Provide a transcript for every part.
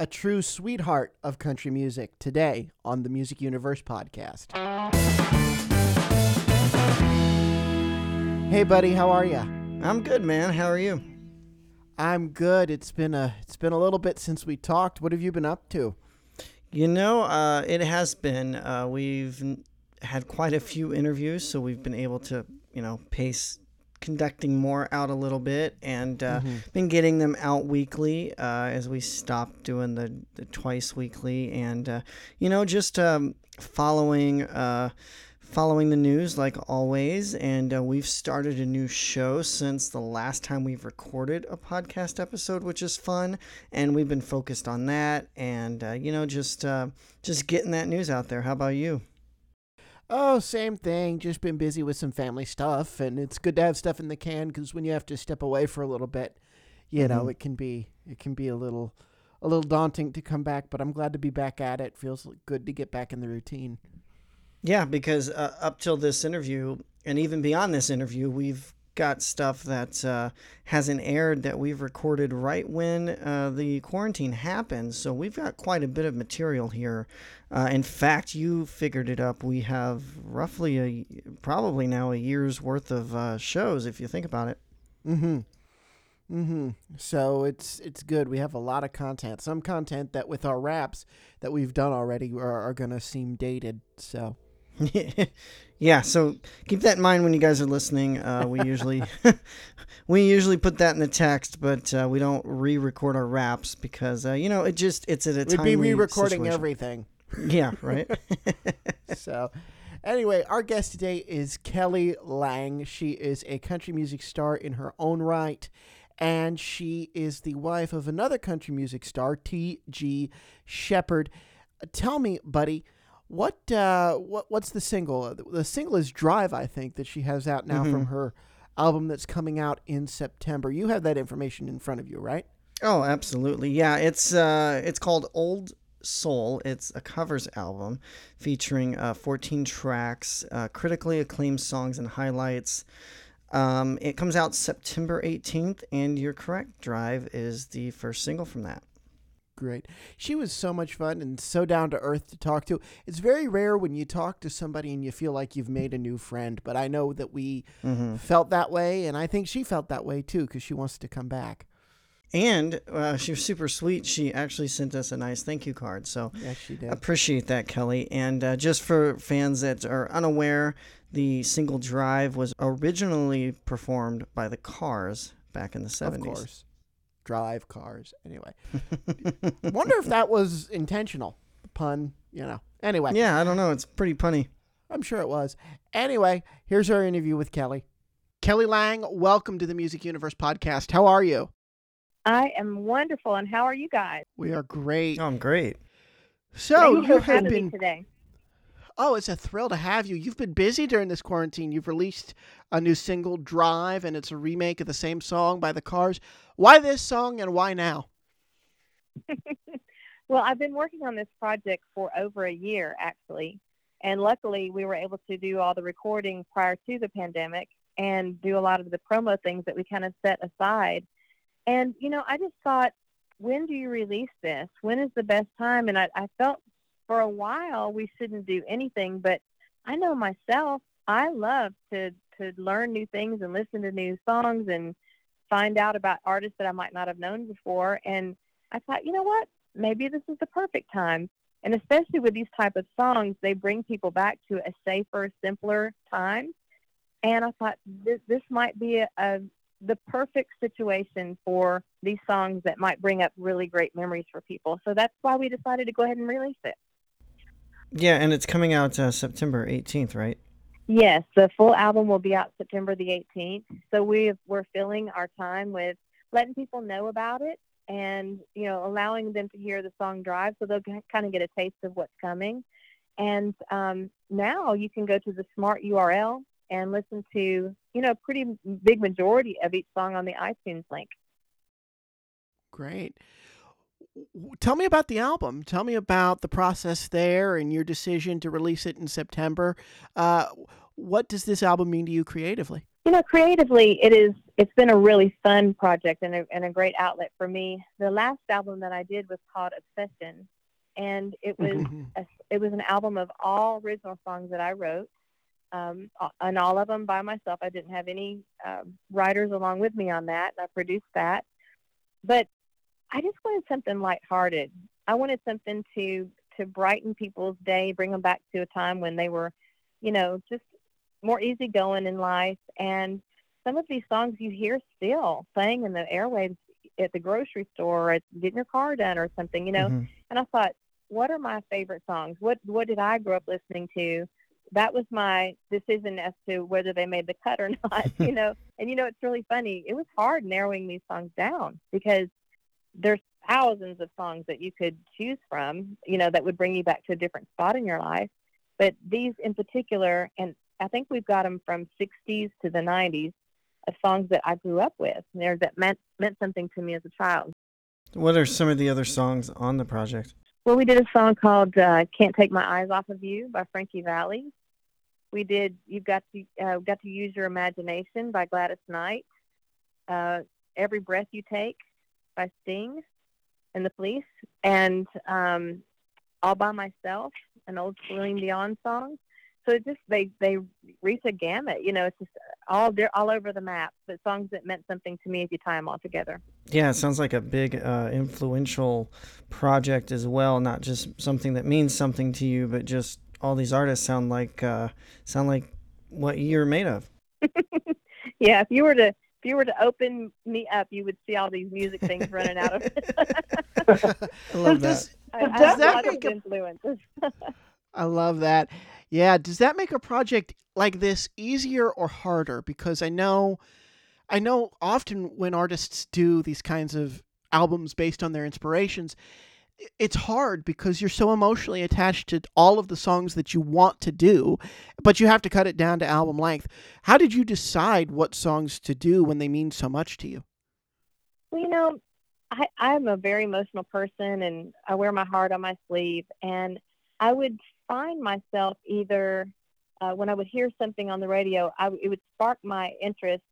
a true sweetheart of country music today on the Music Universe podcast. Hey buddy, how are you? I'm good, man. How are you? I'm good. It's been a it's been a little bit since we talked. What have you been up to? You know, uh, it has been. Uh, we've had quite a few interviews, so we've been able to, you know, pace conducting more out a little bit and uh, been getting them out weekly uh, as we stopped doing the, the twice weekly and uh, you know just um, following uh, following the news like always. And uh, we've started a new show since the last time we've recorded a podcast episode which is fun. And we've been focused on that and uh, you know just uh, just getting that news out there. How about you Oh, same thing. Just been busy with some family stuff, and it's good to have stuff in the can because when you have to step away for a little bit, you know, Mhm. it can be it can be a little a little daunting to come back. But I'm glad to be back at it. Feels good to get back in the routine. Yeah, because uh, up till this interview, and even beyond this interview, we've got stuff that uh, hasn't aired that we've recorded right when uh, the quarantine happened. So we've got quite a bit of material here. Uh, in fact, you figured it up. We have roughly a probably now a year's worth of uh, shows, if you think about it. Mm-hmm. Mm-hmm. So it's it's good. We have a lot of content. Some content that with our wraps that we've done already are, are gonna seem dated. So yeah, so keep that in mind when you guys are listening. Uh, we usually we usually put that in the text, but uh, we don't re-record our wraps because uh, you know it just it's at a time. we'd be re-recording everything. Yeah, right. so anyway, our guest today is Kelly Lang. She is a country music star in her own right, and she is the wife of another country music star, T.G. Sheppard. Uh, Tell me, buddy, what uh, what what's the single? The single is "Drive," I think, that she has out now from her album that's coming out in September. You have that information in front of you, right? oh, absolutely. Yeah, it's uh, it's called Old Soul. It's a covers album featuring uh, 14 tracks, uh, critically acclaimed songs and highlights. Um, it comes out September 18th, and you're correct. Drive is the first single from that. Great. She was so much fun and so down to earth to talk to. It's very rare when you talk to somebody and you feel like you've made a new friend, but I know that we felt that way, and I think she felt that way too because she wants to come back. And uh, she was super sweet. She actually sent us a nice thank you card. So Yes, she did. appreciate that, Kelly. And uh, just for fans that are unaware, the single Drive was originally performed by the Cars back in the 70s. Of course. Drive cars. Anyway. Wonder if that was intentional. Pun, you know. Anyway, Yeah, I don't know. It's pretty punny. I'm sure it was. Anyway, here's our interview with Kelly. Kelly Lang, welcome to the Music Universe podcast. How are you? I am wonderful, and how are you guys? We are great. Oh, I'm great. So Thank you for have having been me today. Oh, it's a thrill to have you. You've been busy during this quarantine. You've released a new single, Drive, and it's a remake of the same song by the Cars. Why this song and why now? Well, I've been working on this project for over a year, actually, and luckily we were able to do all the recording prior to the pandemic and do a lot of the promo things that we kind of set aside. And you know, I just thought, when do you release this? When is the best time? And I, I felt for a while we shouldn't do anything, but I know myself, I love to to learn new things and listen to new songs and find out about artists that I might not have known before. And I thought, you know what? Maybe this is the perfect time. And especially with these type of songs, they bring people back to a safer, simpler time. And I thought this this might be a, a the perfect situation for these songs that might bring up really great memories for people. So that's why we decided to go ahead and release it. Yeah, and it's coming out uh, September 18th, right? Yes, the full album will be out September the 18th. So we we're filling our time with letting people know about it and you know allowing them to hear the song drive so they'll kind of get a taste of what's coming. And um, now you can go to the smart URL and listen to you know a pretty big majority of each song on the iTunes link. Great. Tell me about the album. Tell me about the process there and your decision to release it in September. Uh, what does this album mean to you creatively? you know, creatively, it is it's been a really fun project and a, and a great outlet for me. The last album that I did was called Obsession, and it was Mm-hmm. a, it was an album of all original songs that I wrote, um, and all of them by myself. I didn't have any um writers along with me on that. and I produced that, but I just wanted something lighthearted. I wanted something to to brighten people's day, bring them back to a time when they were, you know, just more easygoing in life. And some of these songs you hear still playing in the airwaves at the grocery store or at getting your car done or something, you know. Mhm. And I thought, what are my favorite songs? What what did I grow up listening to? That was my decision as to whether they made the cut or not, you know. And you know, it's really funny. It was hard narrowing these songs down because there's thousands of songs that you could choose from, you know, that would bring you back to a different spot in your life. But these in particular, and I think we've got them from 60s to the 90s of songs that I grew up with, and they're- that meant meant something to me as a child. What are some of the other songs on the project? Well, we did a song called uh, "Can't Take My Eyes Off of You" by Frankie Valli. We did "You've Got to uh, Got to Use Your Imagination" by Gladys Knight. Uh, "Every Breath You Take" by Sting and the Police, and um, "All by Myself," an old Celine Dion song. So it just they they reach a gamut. You know, it's just all they're all over the map. But songs that meant something to me if you tie them all together. Yeah, it sounds like a big, uh, influential project as well. Not just something that means something to you, but just all these artists sound like uh, sound like what you're made of. yeah, if you were to you were to open me up, you would see all these music things running out of it. I love that. Does- I, I Does have that lots of make a- influences. I love that. Yeah, does that make a project like this easier or harder? Because I know, I know often when artists do these kinds of albums based on their inspirations, i- it's hard because you're so emotionally attached to all of the songs that you want to do, but you have to cut it down to album length. How did you decide what songs to do when they mean so much to you? Well, you know, I, I'm a very emotional person and I wear my heart on my sleeve. And I would find myself either uh, when I would hear something on the radio, I, it would spark my interest.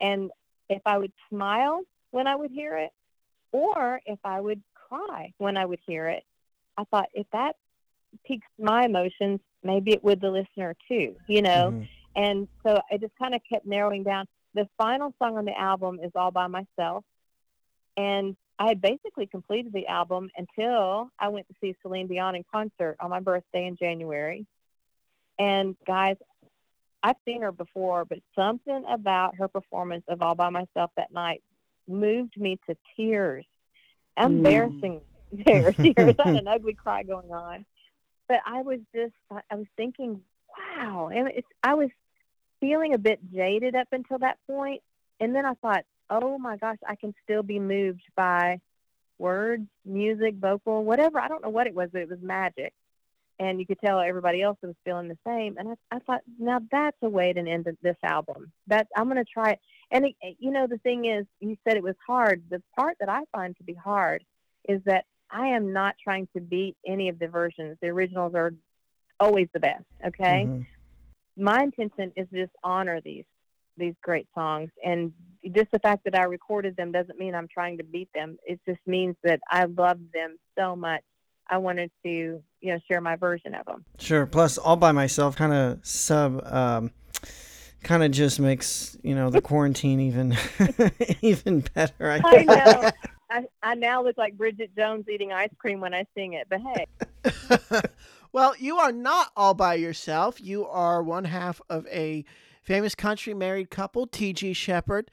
And if I would smile when I would hear it, or if I would cry when I would hear it, I thought if that piques my emotions, maybe it would the listener too, you know? Mhm. And so I just kind of kept narrowing down. The final song on the album is All by Myself. And I had basically completed the album until I went to see Celine Dion in concert on my birthday in January. And guys, I've seen her before, but something about her performance of All by Myself that night moved me to tears. Hmm. Embarrassing tears. tears. I had an ugly cry going on. But I was just, I was thinking, wow. And it's, I was feeling a bit jaded up until that point. And then I thought, oh my gosh, I can still be moved by words, music, vocal, whatever. I don't know what it was, but it was magic. And you could tell everybody else was feeling the same. And I, I thought, now that's a way to end this album. That I'm going to try it. And it, you know, the thing is, you said it was hard. The part that I find to be hard is that I am not trying to beat any of the versions. The originals are always the best. Okay Mhm. my intention is to just honor these these great songs and just the fact that I recorded them doesn't mean I'm trying to beat them. It just means that I love them so much. I wanted to, you know, share my version of them. Sure. Plus, all by myself, kind of sub, um, kind of just makes you know the quarantine even even better. I, I know. I, I now look like Bridget Jones eating ice cream when I sing it, but hey, well, you are not all by yourself. You are one half of a famous country married couple, T.G. Sheppard.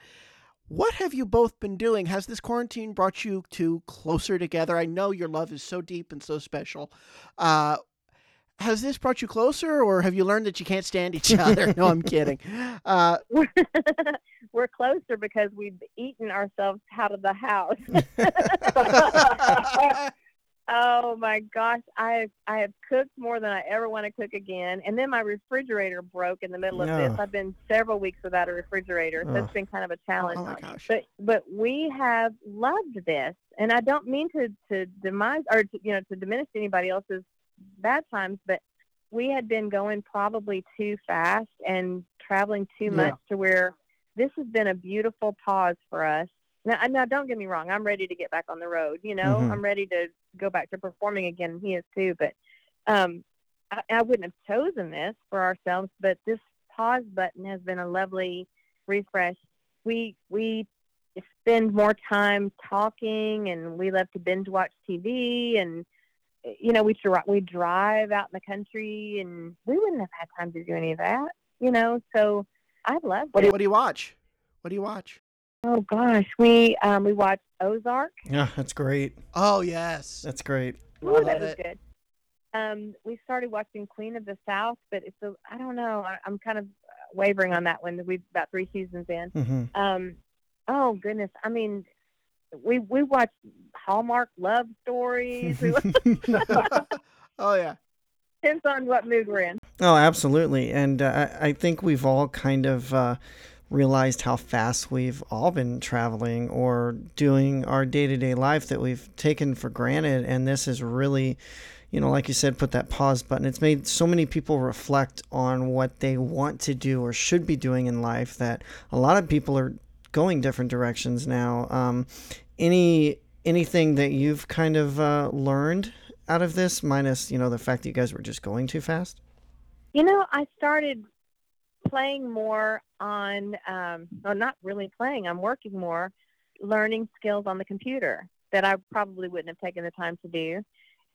What have you both been doing? Has this quarantine brought you two closer together? I know your love is so deep and so special. Uh, has this brought you closer, or have you learned that you can't stand each other? no, I'm kidding. Uh, we're, closer because we've eaten ourselves out of the house. Oh my gosh, I have, I have cooked more than I ever want to cook again, and then my refrigerator broke in the middle of this. I've been several weeks without a refrigerator, so Ugh. it's been kind of a challenge. oh my gosh. But but we have loved this, and I don't mean to to demise or to, you know to diminish anybody else's bad times, but we had been going probably too fast and traveling too Yeah. much to where this has been a beautiful pause for us. Now, now don't get me wrong. I'm ready to get back on the road. You know, Mhm. I'm ready to go back to performing again. He is too. But um, I, I wouldn't have chosen this for ourselves. But this pause button has been a lovely refresh. We we spend more time talking, and we love to binge watch TV, and you know we dri- we drive out in the country, and we wouldn't have had time to do any of that. You know, so I love What do, it. you, what do you watch? What do you watch? Oh gosh, we um we watched Ozark. Yeah, that's great. Oh yes. That's great. Ooh, Love that was it. good. Um, we started watching Queen of the South, but it's a I don't know. I, I'm kind of wavering on that one. We've about three seasons in. hmm Um, oh goodness, I mean, we we watched Hallmark love stories. Oh yeah. depends on what mood we're in. Oh, absolutely. And uh, I I think we've all kind of uh, realized how fast we've all been traveling or doing our day to day life that we've taken for granted. And this has really, you know, like you said, put that pause button. It's made so many people reflect on what they want to do or should be doing in life that a lot of people are going different directions now. Um, any anything that you've kind of uh, learned out of this, minus you know the fact that you guys were just going too fast? You know, I started playing more on, um, well, not really playing. I'm working more, learning skills on the computer that I probably wouldn't have taken the time to do,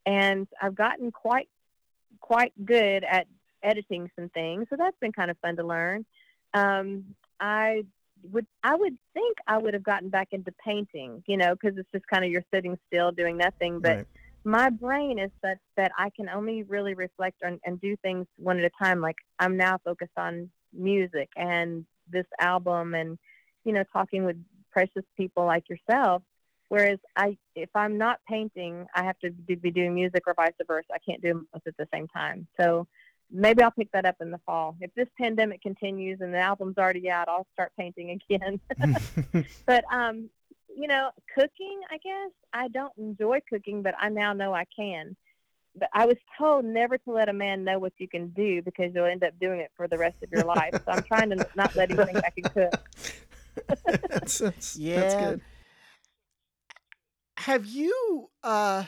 and I've gotten quite, quite good at editing some things. So that's been kind of fun to learn. Um, I would, I would think I would have gotten back into painting, you know, because it's just kind of you're sitting still doing nothing, but Right. my brain is such that I can only really reflect on, and do things one at a time. Like I'm now focused on music and this album and, you know, talking with precious people like yourself. Whereas I, if I'm not painting, I have to be doing music or vice versa. I can't do them both at the same time. So maybe I'll pick that up in the fall. If this pandemic continues and the album's already out, I'll start painting again. But um, you know, cooking, I guess I don't enjoy cooking, but I now know I can. But I was told never to let a man know what you can do because you'll end up doing it for the rest of your life. So I'm trying to not let him think I can cook. that's, that's, Yeah. that's good. Have you uh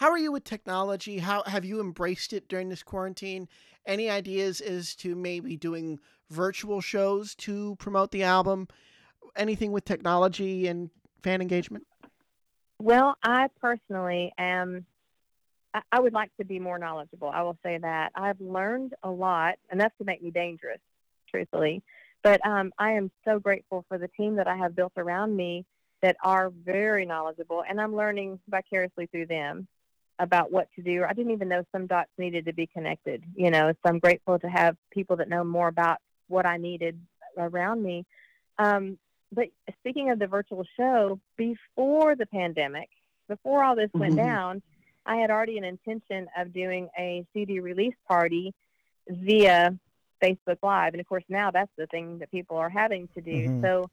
how are you with technology? How have you embraced it during this quarantine? Any ideas as to maybe doing virtual shows to promote the album? Anything with technology and fan engagement? Well, I personally am. I, would like to be more knowledgeable. I will say that I've learned a lot, enough to make me dangerous, truthfully. But um, I am so grateful for the team that I have built around me that are very knowledgeable, and I'm learning vicariously through them about what to do. I didn't even know some dots needed to be connected. You know, so I'm grateful to have people that know more about what I needed around me. Um, but speaking of the virtual show, before the pandemic, before all this went Mhm. down, I had already an intention of doing a CD release party via Facebook Live. And of course, now that's the thing that people are having to do. Mhm. So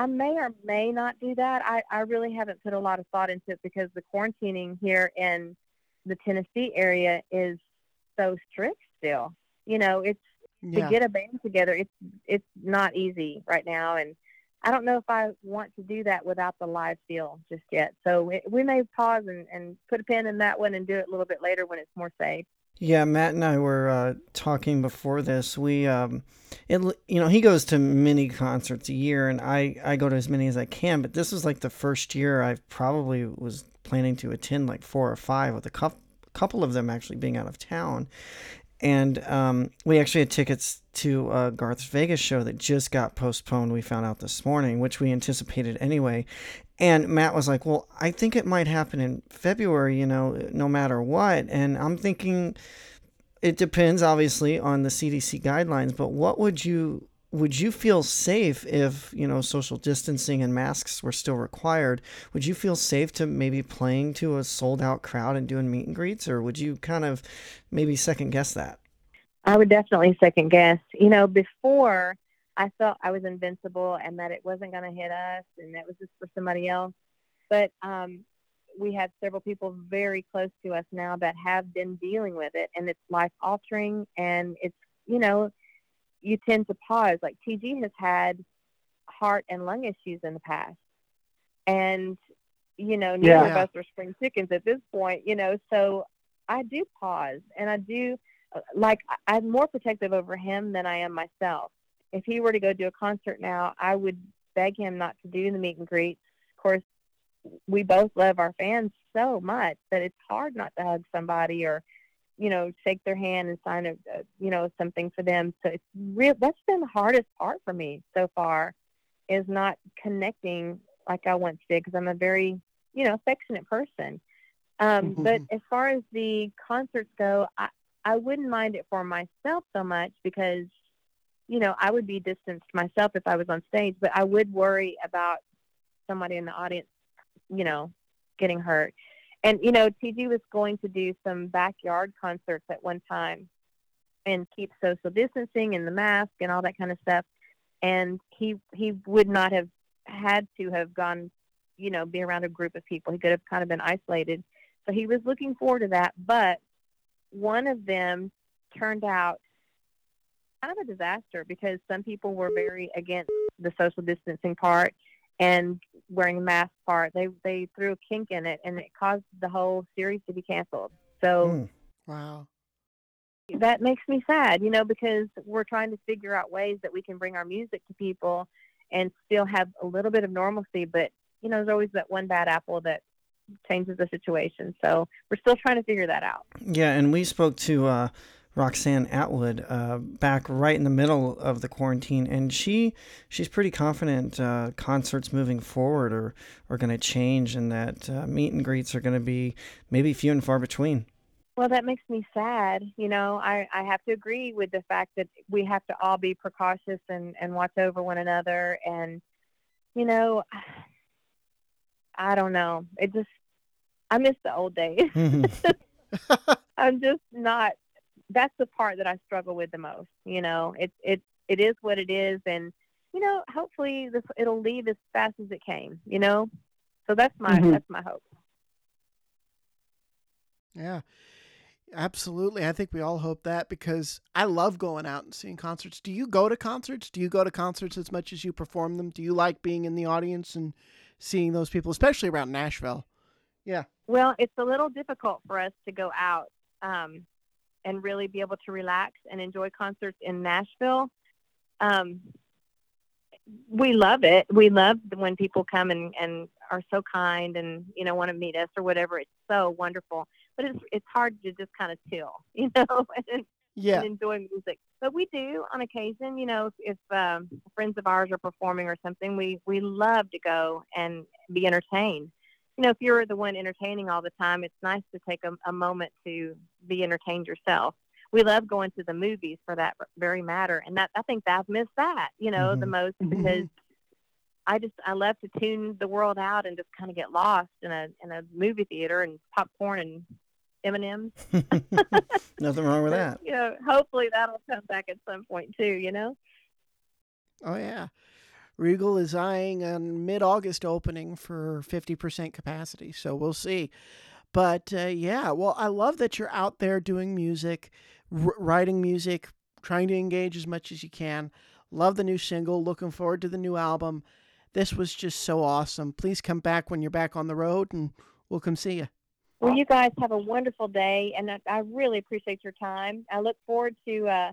I may or may not do that. I, I really haven't put a lot of thought into it because the quarantining here in the Tennessee area is so strict still. You know, it's Yeah. to get a band together it's it's not easy right now and i don't know if i want to do that without the live feel just yet so it, we may pause and, and put a pin in that one and do it a little bit later when it's more safe Yeah, Matt and I were uh, talking before this. We, um, it, you know, he goes to many concerts a year, and I, I go to as many as I can. But this was like the first year I probably was planning to attend like four or five, with a couple, couple of them actually being out of town. And um, we actually had tickets to uh, Garth's Vegas show that just got postponed. We found out this morning, which we anticipated anyway. And Matt was like, "Well, I think it might happen in February, you know, no matter what." And I'm thinking, it depends, obviously, on the CDC guidelines. But what would you would you feel safe if you know social distancing and masks were still required? Would you feel safe to maybe playing to a sold out crowd and doing meet and greets, or would you kind of maybe second guess that? i would definitely second guess you know before i felt i was invincible and that it wasn't going to hit us and that was just for somebody else but um we have several people very close to us now that have been dealing with it and it's life altering and it's you know you tend to pause like tg has had heart and lung issues in the past. And, you know, neither Yeah. of us are spring chickens at this point, you know, so I do pause and I do, uh, like, I'm more protective over him than I am myself. If he were to go do a concert now, I would beg him not to do the meet and greet. Of course, we both love our fans so much that it's hard not to hug somebody or you know shake their hand and sign a, a you know something for them. So it's real that's been the hardest part for me so far is not connecting like i once did because i'm a very you know affectionate person. Um, but as far as the concerts go i i wouldn't mind it for myself so much because you know i would be distanced myself if i was on stage but i would worry about somebody in the audience you know, getting hurt. And, you know, TG was going to do some backyard concerts at one time and keep social distancing and the mask and all that kind of stuff. And he he would not have had to have gone, you know, be around a group of people. He could have kind of been isolated. So he was looking forward to that. But one of them turned out kind of a disaster because some people were very against the social distancing part and wearing a mask part. They they threw a kink in it, and it caused the whole series to be canceled. So Mm. Wow. that makes me sad, you know, because we're trying to figure out ways that we can bring our music to people and still have a little bit of normalcy. But you know, there's always that one bad apple that changes the situation. So we're still trying to figure that out. Yeah, and we spoke to uh, Roxanne Atwood uh, back right in the middle of the quarantine, and she she's pretty confident uh, concerts moving forward are are going to change, and that uh, meet and greets are going to be maybe few and far between. Well, that makes me sad. You know, I, I have to agree with the fact that we have to all be precautious and, and watch over one another. And, you know, I don't know. It just, I miss the old days. Mhm. I'm just not, that's the part that I struggle with the most. You know, it, it, it is what it is. And, you know, hopefully this, it'll leave as fast as it came, you know? So that's my, Mhm. that's my hope. Yeah. Absolutely. I think we all hope that because I love going out and seeing concerts. Do you go to concerts? Do you go to concerts as much as you perform them? Do you like being in the audience and seeing those people, especially around Nashville? Yeah. Well, it's a little difficult for us to go out um, and really be able to relax and enjoy concerts in Nashville. Um, we love it. We love when people come and, and are so kind and you know want to meet us or whatever. It's so wonderful. But it's it's hard to just kind of chill, you know, and, Yeah. and enjoy music. But we do on occasion, you know, if, if um, friends of ours are performing or something, we we love to go and be entertained. You know, if you're the one entertaining all the time, it's nice to take a, a moment to be entertained yourself. We love going to the movies for that very matter, and that I think I've missed that, you know, the Mhm. most Mhm. because I just I love to tune the world out and just kind of get lost in a in a movie theater and popcorn and M and M's. Nothing wrong with that. You know, hopefully that'll come back at some point too. You know. Oh yeah. Regal is eyeing a mid-August opening for 50% capacity, so we'll see. But uh, yeah, well, I love that you're out there doing music, r- writing music, trying to engage as much as you can. Love the new single. Looking forward to the new album. This was just so awesome. Please come back when you're back on the road, and we'll come see you. Well, you guys have a wonderful day, and I, I really appreciate your time. I look forward to uh,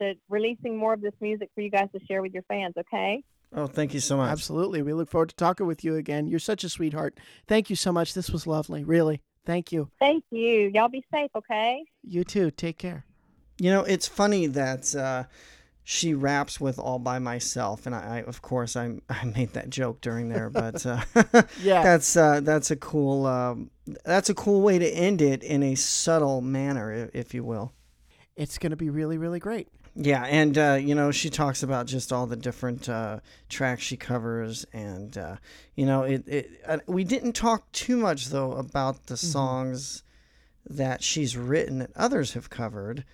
to releasing more of this music for you guys to share with your fans. Okay. Oh, thank you so much. Absolutely. We look forward to talking with you again. You're such a sweetheart. Thank you so much. This was lovely. Really. Thank you. Thank you. Y'all be safe. Okay. You too. Take care. You know, it's funny that uh, she wraps with "All by Myself," and I, I of course, I I made that joke during there, but uh, Yeah. that's uh, that's a cool um, that's a cool way to end it in a subtle manner, i- if you will. It's going to be really, really great. Yeah, and uh, you know she talks about just all the different uh, tracks she covers, and uh, you know it. it uh, we didn't talk too much though about the songs that she's written that others have covered.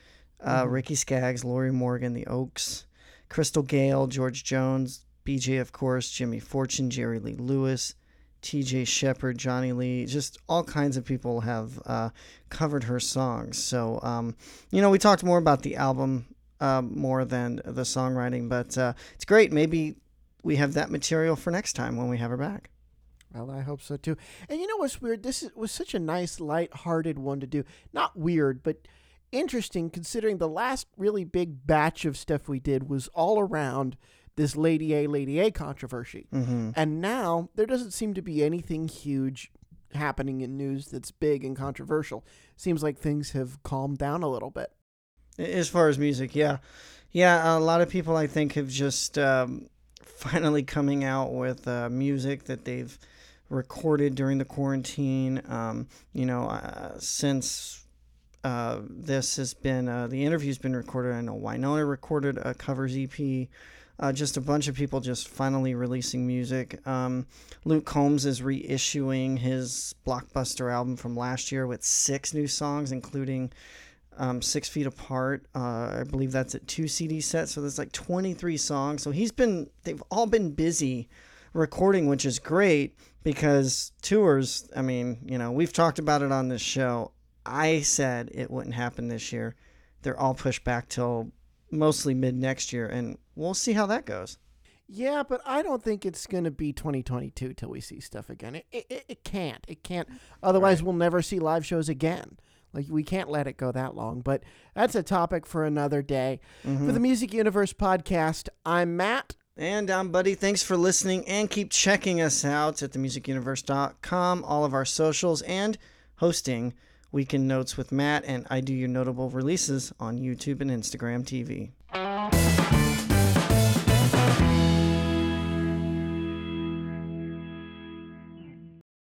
Uh, Ricky Skaggs, Lorrie Morgan, The Oaks, Crystal Gayle, George Jones, BJ of course, Jimmy Fortune, Jerry Lee Lewis, T.J. Sheppard, Johnny Lee, just all kinds of people have uh, covered her songs. So um, you know we talked more about the album uh, more than the songwriting, but uh, it's great. Maybe we have that material for next time when we have her back. Well, I hope so too. And you know what's weird? This is, was such a nice, light-hearted one to do. Not weird, but interesting considering the last really big batch of stuff we did was all around this Lady A, Lady A controversy. Mm-hmm. And now there doesn't seem to be anything huge happening in news that's big and controversial. Seems like things have calmed down a little bit. As far as music, yeah. Yeah, a lot of people I think have just um, finally coming out with uh, music that they've recorded during the quarantine. Um, you know, uh, since uh, this has been, uh, the interview's been recorded. I know Wynonna recorded a covers EP. Uh, just a bunch of people just finally releasing music. Um, Luke Combs is reissuing his blockbuster album from last year with six new songs, including um, Six Feet Apart. Uh, I believe that's at two CD sets, so there's like 23 songs. So he's been, they've all been busy recording, which is great because tours, I mean, you know, we've talked about it on this show. I said it wouldn't happen this year. They're all pushed back till mostly mid next year, and we'll see how that goes. Yeah, but I don't think it's going to be 2022 till we see stuff again. It, it, it can't. It can't. Otherwise, right. we'll never see live shows again. Like, we can't let it go that long. But that's a topic for another day. Mm-hmm. For the Music Universe podcast, I'm Matt. And I'm Buddy. Thanks for listening and keep checking us out at themusicuniverse.com, all of our socials, and hosting Weekend Notes with Matt. And I do your notable releases on YouTube and Instagram TV.